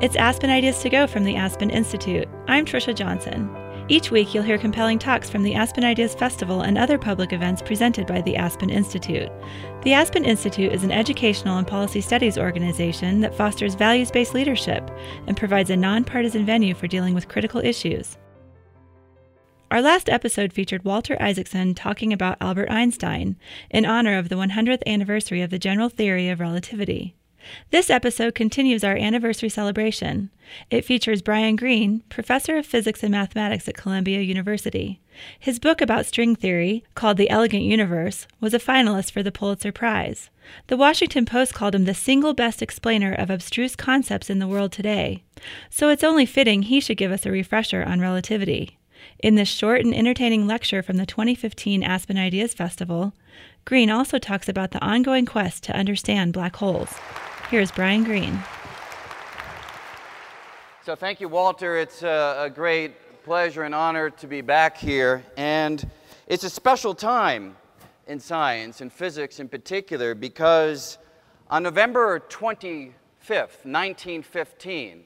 It's Aspen Ideas to Go from the Aspen Institute. I'm Trisha Johnson. Each week, you'll hear compelling talks from the Aspen Ideas Festival and other public events presented by the Aspen Institute. The Aspen Institute is an educational and policy studies organization that fosters values based leadership and provides a nonpartisan venue for dealing with critical issues. Our last episode featured Walter Isaacson talking about Albert Einstein in honor of the 100th anniversary of the general theory of relativity. This episode continues our anniversary celebration. It features Brian Greene, professor of physics and mathematics at Columbia University. His book about string theory, called The Elegant Universe, was a finalist for the Pulitzer Prize. The Washington Post called him the single best explainer of abstruse concepts in the world today. So it's only fitting he should give us a refresher on relativity. In this short and entertaining lecture from the 2015 Aspen Ideas Festival, Greene also talks about the ongoing quest to understand black holes. Here's Brian Greene. So, thank you, Walter. It's a, a, great pleasure and honor to be back here. And it's a special time in science and physics in particular because on November 25th, 1915,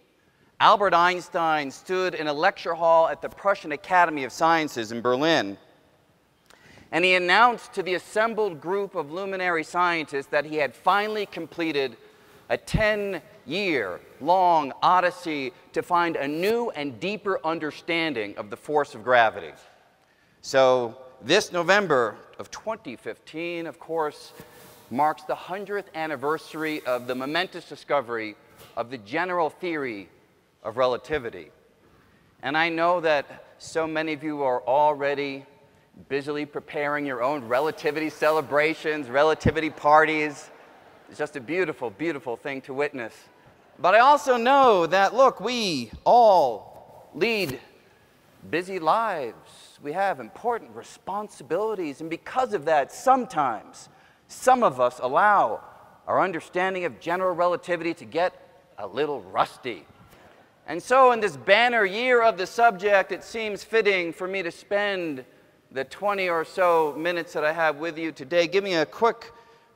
Albert Einstein stood in a lecture hall at the Prussian Academy of Sciences in Berlin. And he announced to the assembled group of luminary scientists that he had finally completed a 10 year long odyssey to find a new and deeper understanding of the force of gravity. So, this November of 2015, of course, marks the 100th anniversary of the momentous discovery of the general theory of relativity. And I know that so many of you are already busily preparing your own relativity celebrations, relativity parties. It's just a beautiful, beautiful thing to witness. But I also know that, look, we all lead busy lives. We have important responsibilities. And because of that, sometimes some of us allow our understanding of general relativity to get a little rusty. And so, in this banner year of the subject, it seems fitting for me to spend the 20 or so minutes that I have with you today giving a quick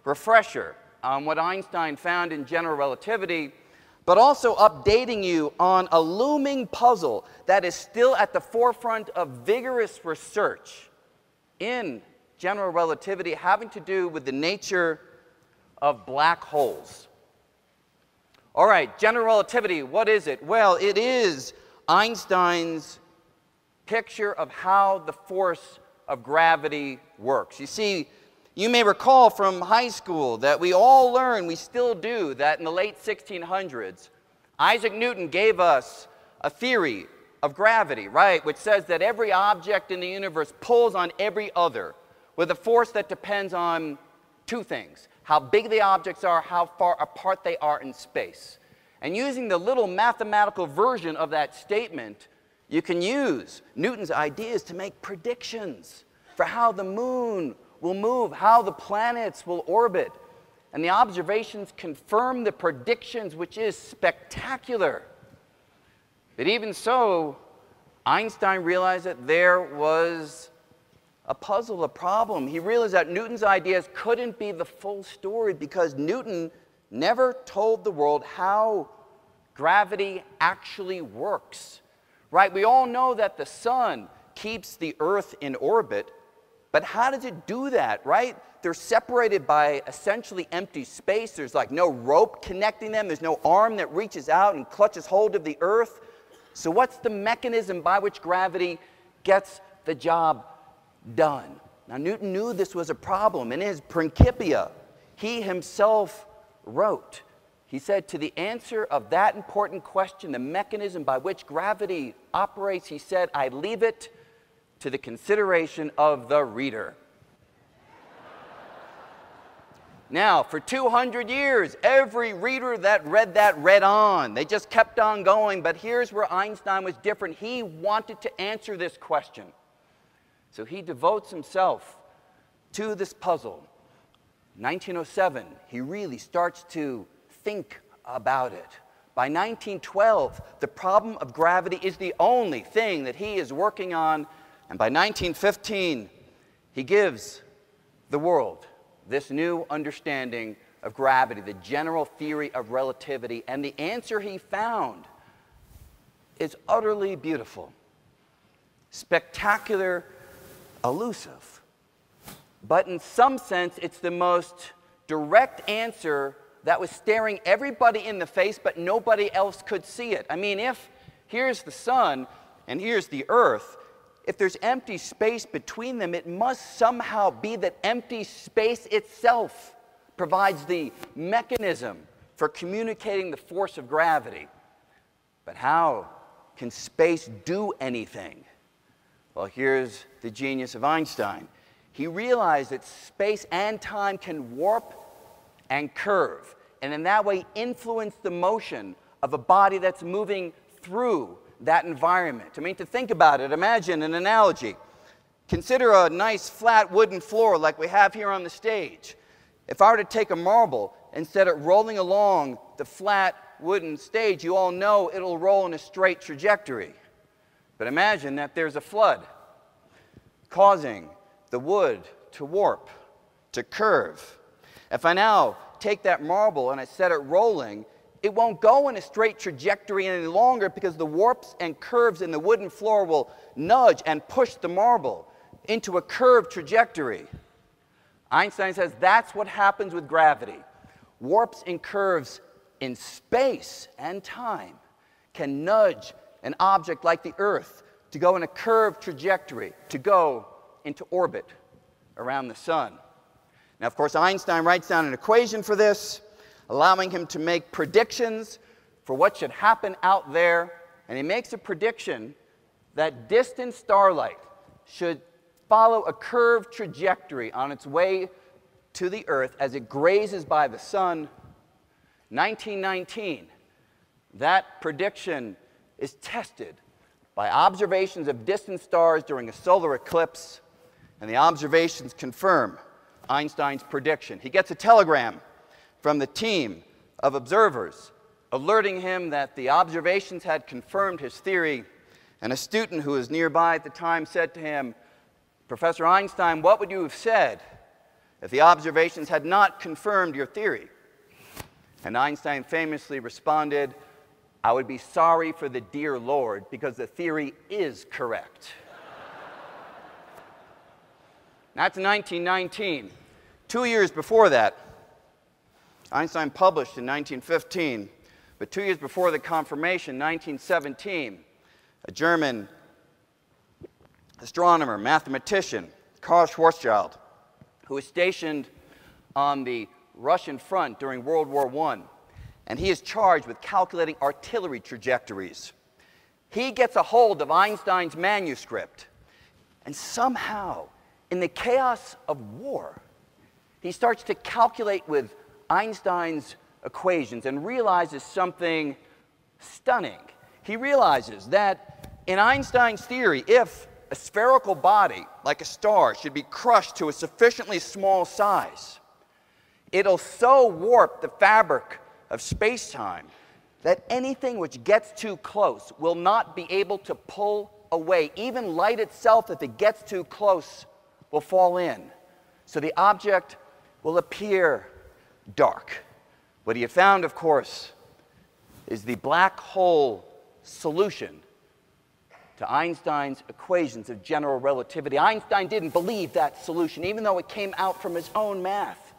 refresher on what Einstein found in general relativity, but also updating you on a looming puzzle that is still at the forefront of vigorous research in general relativity having to do with the nature of black holes. All right, general relativity, what is it? Well, it is Einstein's picture of how the force of gravity works. You see, you may recall from high school that we all learn, we still do, that in the late 1600s, Isaac Newton gave us a theory of gravity, right, which says that every object in the universe pulls on every other with a force that depends on two things how big the objects are, how far apart they are in space. And using the little mathematical version of that statement, you can use Newton's ideas to make predictions for how the moon will move, how the planets will orbit. And the observations confirm the predictions, which is spectacular. But even so, Einstein realized that there was a puzzle, a problem. He realized that Newton's ideas couldn't be the full story because Newton never told the world how gravity actually works. Right? We all know that the sun keeps the earth in orbit, but how does it do that, right? They're separated by essentially empty space. There's like no rope connecting them, there's no arm that reaches out and clutches hold of the earth. So, what's the mechanism by which gravity gets the job done? Now, Newton knew this was a problem. In his Principia, he himself wrote, he said, to the answer of that important question, the mechanism by which gravity operates, he said, I leave it to the consideration of the reader. Now, for 200 years, every reader that read that read on. They just kept on going. But here's where Einstein was different. He wanted to answer this question. So he devotes himself to this puzzle. 1907, he really starts to think about it. By 1912, the problem of gravity is the only thing that he is working on and by 1915, he gives the world this new understanding of gravity, the general theory of relativity, and the answer he found is utterly beautiful, spectacular, elusive. But in some sense, it's the most direct answer that was staring everybody in the face, but nobody else could see it. I mean, if here's the sun and here's the earth, if there's empty space between them, it must somehow be that empty space itself provides the mechanism for communicating the force of gravity. But how can space do anything? Well, here's the genius of Einstein. He realized that space and time can warp and curve, and in that way influence the motion of a body that's moving through that environment. I mean, to think about it, imagine an analogy. Consider a nice flat wooden floor like we have here on the stage. If I were to take a marble and set it rolling along the flat wooden stage, you all know it'll roll in a straight trajectory. But imagine that there's a flood causing the wood to warp, to curve. If I now take that marble and I set it rolling, it won't go in a straight trajectory any longer because the warps and curves in the wooden floor will nudge and push the marble into a curved trajectory. Einstein says that's what happens with gravity. Warps and curves in space and time can nudge an object like the Earth to go in a curved trajectory, to go into orbit around the sun. Now, of course, Einstein writes down an equation for this allowing him to make predictions for what should happen out there. And he makes a prediction that distant starlight should follow a curved trajectory on its way to the Earth as it grazes by the sun. 1919, that prediction is tested by observations of distant stars during a solar eclipse, and the observations confirm Einstein's prediction. He gets a telegram from the team of observers, alerting him that the observations had confirmed his theory. And a student who was nearby at the time said to him, Professor Einstein, what would you have said if the observations had not confirmed your theory? And Einstein famously responded, I would be sorry for the dear Lord because the theory is correct. That's 1919. Two years before that, Einstein published in 1915, but two years before the confirmation, 1917, a German astronomer, mathematician, Karl Schwarzschild, who was stationed on the Russian front during World War I, and he is charged with calculating artillery trajectories. He gets a hold of Einstein's manuscript, and somehow, in the chaos of war, he starts to calculate with Einstein's equations and realizes something stunning. He realizes that in Einstein's theory, if a spherical body, like a star, should be crushed to a sufficiently small size, it'll so warp the fabric of space time that anything which gets too close will not be able to pull away. Even light itself, if it gets too close, will fall in. So the object will appear dark. What he had found, of course, is the black hole solution to Einstein's equations of general relativity. Einstein didn't believe that solution, even though it came out from his own math.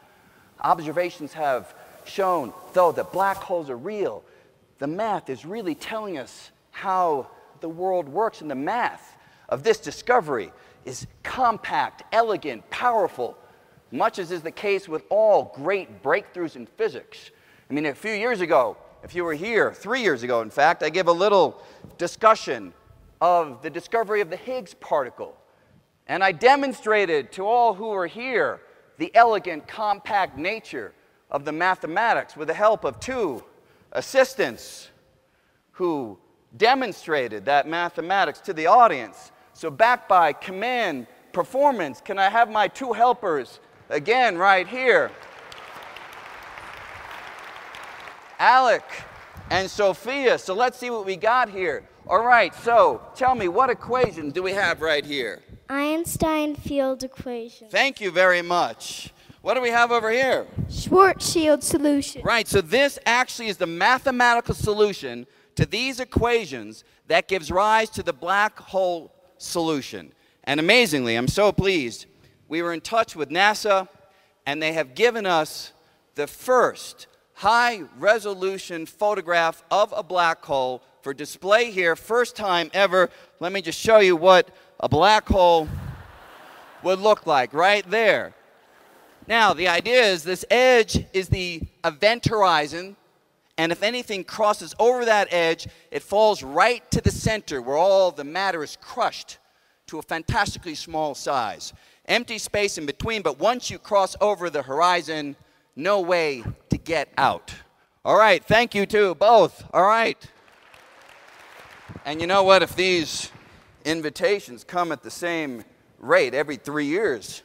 Observations have shown, though, that black holes are real. The math is really telling us how the world works, and the math of this discovery is compact, elegant, powerful, much as is the case with all great breakthroughs in physics. I mean, a few years ago, if you were here, three years ago, in fact, I gave a little discussion of the discovery of the Higgs particle. And I demonstrated to all who were here the elegant, compact nature of the mathematics with the help of two assistants who demonstrated that mathematics to the audience. So, backed by command performance, can I have my two helpers again right here. Alec and Sophia. So let's see what we got here. All right, so tell me, what equations do we have right here? Einstein field equation. Thank you very much. What do we have over here? Schwarzschild solution. Right, so this actually is the mathematical solution to these equations that gives rise to the black hole solution. And amazingly, I'm so pleased, we were in touch with NASA and they have given us the first high resolution photograph of a black hole for display here, first time ever. Let me just show you what a black hole would look like right there. Now, the idea is this edge is the event horizon, and if anything crosses over that edge, it falls right to the center where all the matter is crushed to a fantastically small size. Empty space in between, but once you cross over the horizon, no way to get out. All right, thank you too, both. All right. And you know what? If these invitations come at the same rate every three years,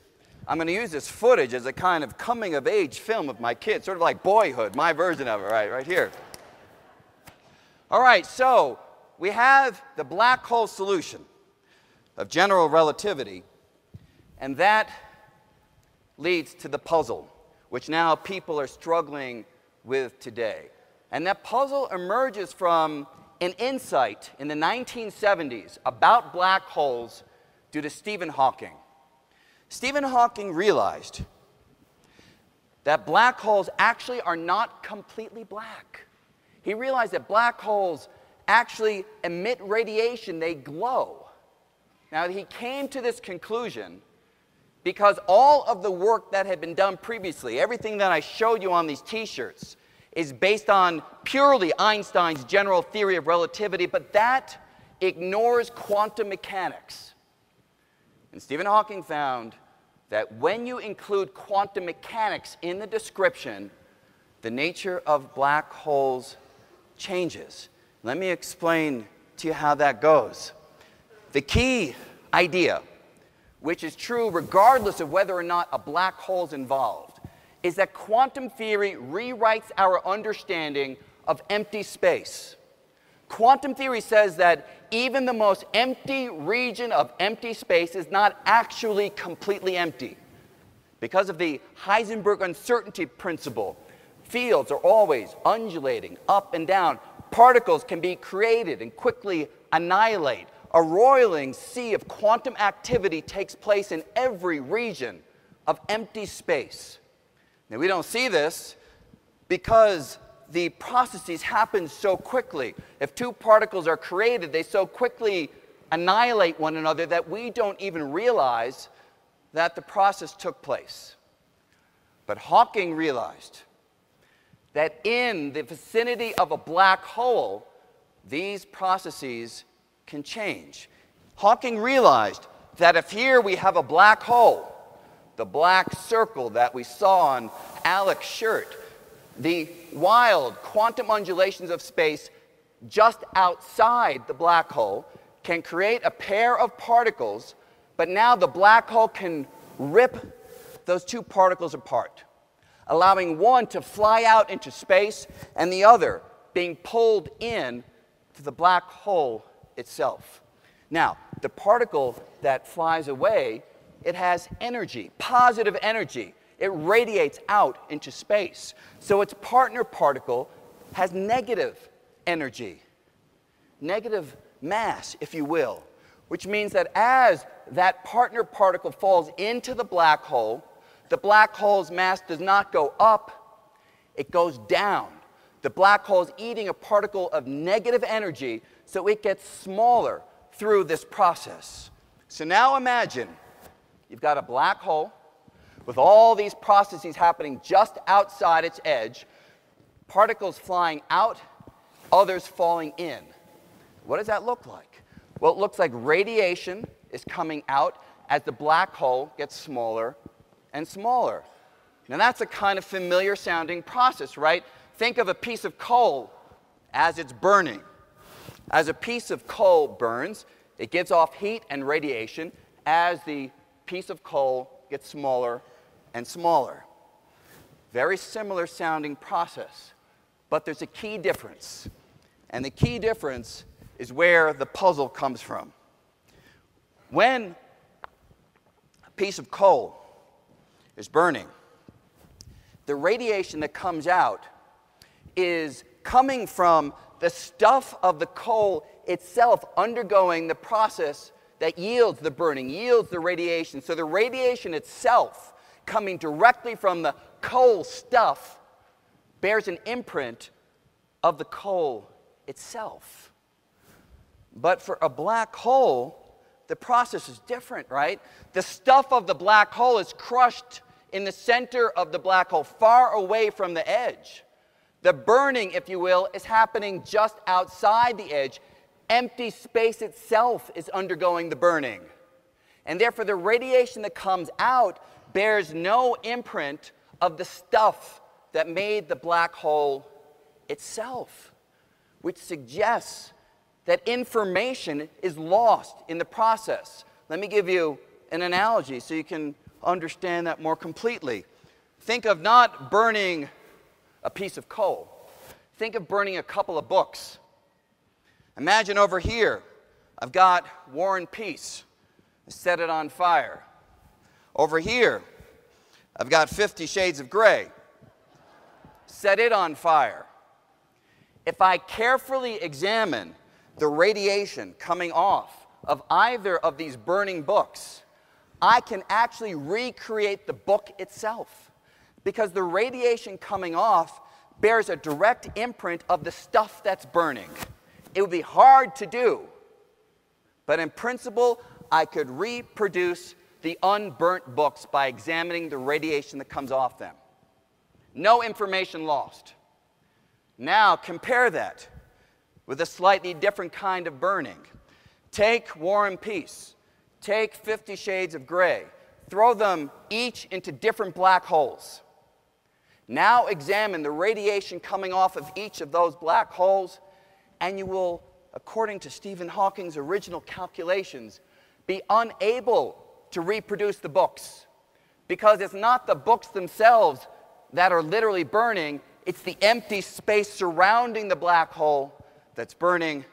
I'm going to use this footage as a kind of coming of age film of my kids, sort of like boyhood, my version of it, right, right here. All right, so we have the black hole solution of general relativity, and that leads to the puzzle, which now people are struggling with today. And that puzzle emerges from an insight in the 1970s about black holes due to Stephen Hawking. Stephen Hawking realized that black holes actually are not completely black. He realized that black holes actually emit radiation, they glow. Now, he came to this conclusion because all of the work that had been done previously, everything that I showed you on these t shirts, is based on purely Einstein's general theory of relativity, but that ignores quantum mechanics. And Stephen Hawking found that when you include quantum mechanics in the description, the nature of black holes changes. Let me explain to you how that goes. The key idea, which is true regardless of whether or not a black hole is involved, is that quantum theory rewrites our understanding of empty space. Quantum theory says that even the most empty region of empty space is not actually completely empty. Because of the Heisenberg uncertainty principle, fields are always undulating up and down. Particles can be created and quickly annihilate. A roiling sea of quantum activity takes place in every region of empty space. Now, we don't see this because the processes happen so quickly. If two particles are created, they so quickly annihilate one another that we don't even realize that the process took place. But Hawking realized that in the vicinity of a black hole, these processes can change. Hawking realized that if here we have a black hole, the black circle that we saw on Alec's shirt, the wild quantum undulations of space just outside the black hole can create a pair of particles, but now the black hole can rip those two particles apart, allowing one to fly out into space and the other being pulled in to the black hole itself. Now, the particle that flies away, it has energy, positive energy it radiates out into space. So its partner particle has negative energy, negative mass, if you will, which means that as that partner particle falls into the black hole, the black hole's mass does not go up, it goes down. The black hole is eating a particle of negative energy, so it gets smaller through this process. So now imagine you've got a black hole with all these processes happening just outside its edge, particles flying out, others falling in. What does that look like? Well, it looks like radiation is coming out as the black hole gets smaller and smaller. Now, that's a kind of familiar sounding process, right? Think of a piece of coal as it's burning. As a piece of coal burns, it gives off heat and radiation as the piece of coal gets smaller and smaller. Very similar sounding process, but there's a key difference. And the key difference is where the puzzle comes from. When a piece of coal is burning, the radiation that comes out is coming from the stuff of the coal itself undergoing the process that yields the burning, yields the radiation. So the radiation itself, coming directly from the coal stuff, bears an imprint of the coal itself. But for a black hole, the process is different, right? The stuff of the black hole is crushed in the center of the black hole, far away from the edge. The burning, if you will, is happening just outside the edge. Empty space itself is undergoing the burning. And therefore, the radiation that comes out bears no imprint of the stuff that made the black hole itself, which suggests that information is lost in the process. Let me give you an analogy so you can understand that more completely. Think of not burning a piece of coal, think of burning a couple of books. Imagine over here, I've got War and Peace, set it on fire. Over here, I've got Fifty Shades of Grey, set it on fire. If I carefully examine the radiation coming off of either of these burning books, I can actually recreate the book itself because the radiation coming off bears a direct imprint of the stuff that's burning. It would be hard to do, but in principle, I could reproduce the unburnt books by examining the radiation that comes off them. No information lost. Now compare that with a slightly different kind of burning. Take War and Peace, take Fifty Shades of Grey, throw them each into different black holes. Now examine the radiation coming off of each of those black holes, and you will, according to Stephen Hawking's original calculations, be unable to reproduce the books because it's not the books themselves that are literally burning, it's the empty space surrounding the black hole that's burning.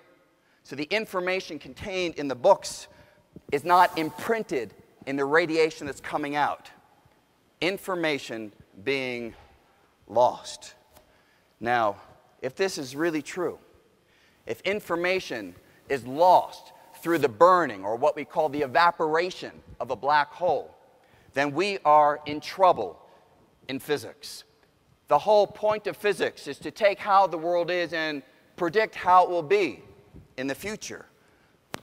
So the information contained in the books is not imprinted in the radiation that's coming out. Information being lost. Now, if this is really true, if information is lost through the burning or what we call the evaporation of a black hole, then we are in trouble in physics. The whole point of physics is to take how the world is and predict how it will be in the future.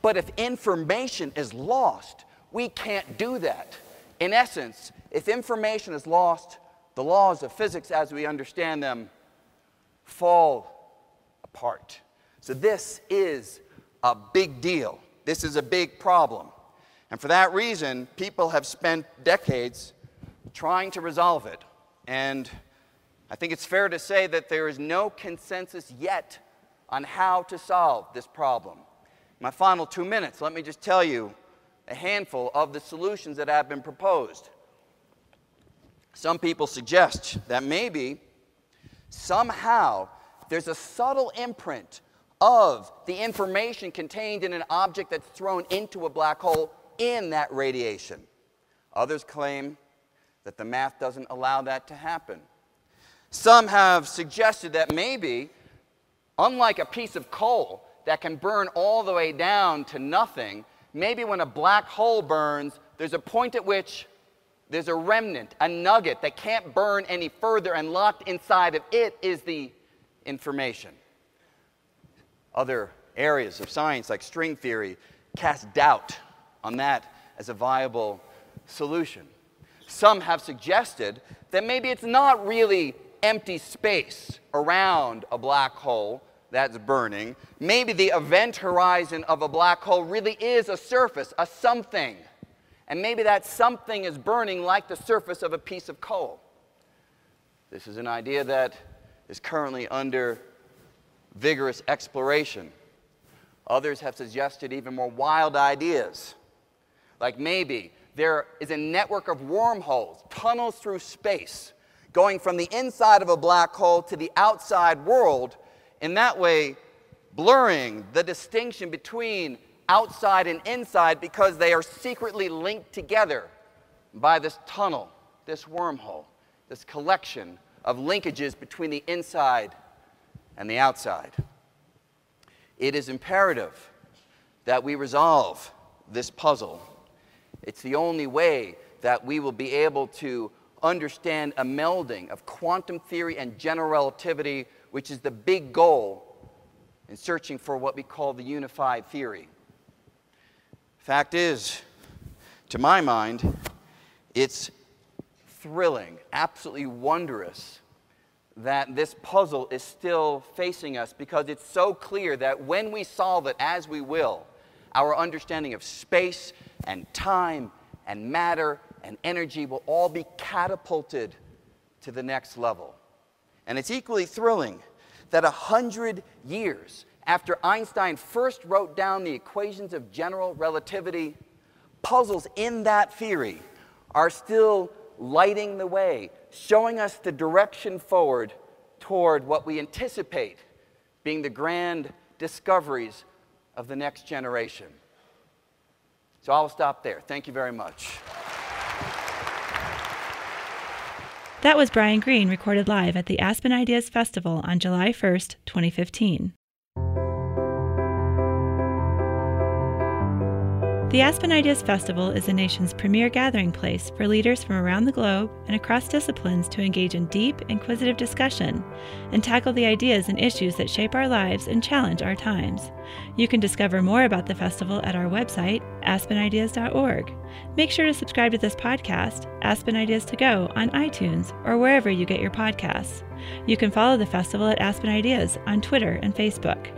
But if information is lost, we can't do that. In essence, if information is lost, the laws of physics as we understand them fall apart. So, this is a big deal. This is a big problem. And for that reason, people have spent decades trying to resolve it. And I think it's fair to say that there is no consensus yet on how to solve this problem. My final two minutes, let me just tell you a handful of the solutions that have been proposed. Some people suggest that maybe somehow there's a subtle imprint of the information contained in an object that's thrown into a black hole in that radiation. Others claim that the math doesn't allow that to happen. Some have suggested that maybe Unlike a piece of coal that can burn all the way down to nothing, maybe when a black hole burns, there's a point at which there's a remnant, a nugget that can't burn any further, and locked inside of it is the information. Other areas of science, like string theory, cast doubt on that as a viable solution. Some have suggested that maybe it's not really empty space around a black hole, that's burning. Maybe the event horizon of a black hole really is a surface, a something. And maybe that something is burning like the surface of a piece of coal. This is an idea that is currently under vigorous exploration. Others have suggested even more wild ideas, like maybe there is a network of wormholes, tunnels through space, going from the inside of a black hole to the outside world in that way blurring the distinction between outside and inside because they are secretly linked together by this tunnel, this wormhole, this collection of linkages between the inside and the outside. It is imperative that we resolve this puzzle. It's the only way that we will be able to understand a melding of quantum theory and general relativity, which is the big goal in searching for what we call the unified theory. Fact is, to my mind, it's thrilling, absolutely wondrous that this puzzle is still facing us because it's so clear that when we solve it as we will, our understanding of space and time and matter and energy will all be catapulted to the next level. And it's equally thrilling that a hundred years after Einstein first wrote down the equations of general relativity, puzzles in that theory are still lighting the way, showing us the direction forward toward what we anticipate being the grand discoveries of the next generation. So I'll stop there. Thank you very much. That was Brian Greene recorded live at the Aspen Ideas Festival on July 1st, 2015. The Aspen Ideas Festival is the nation's premier gathering place for leaders from around the globe and across disciplines to engage in deep, inquisitive discussion and tackle the ideas and issues that shape our lives and challenge our times. You can discover more about the festival at our website, aspenideas.org. Make sure to subscribe to this podcast, Aspen Ideas to Go, on iTunes or wherever you get your podcasts. You can follow the festival at Aspen Ideas on Twitter and Facebook.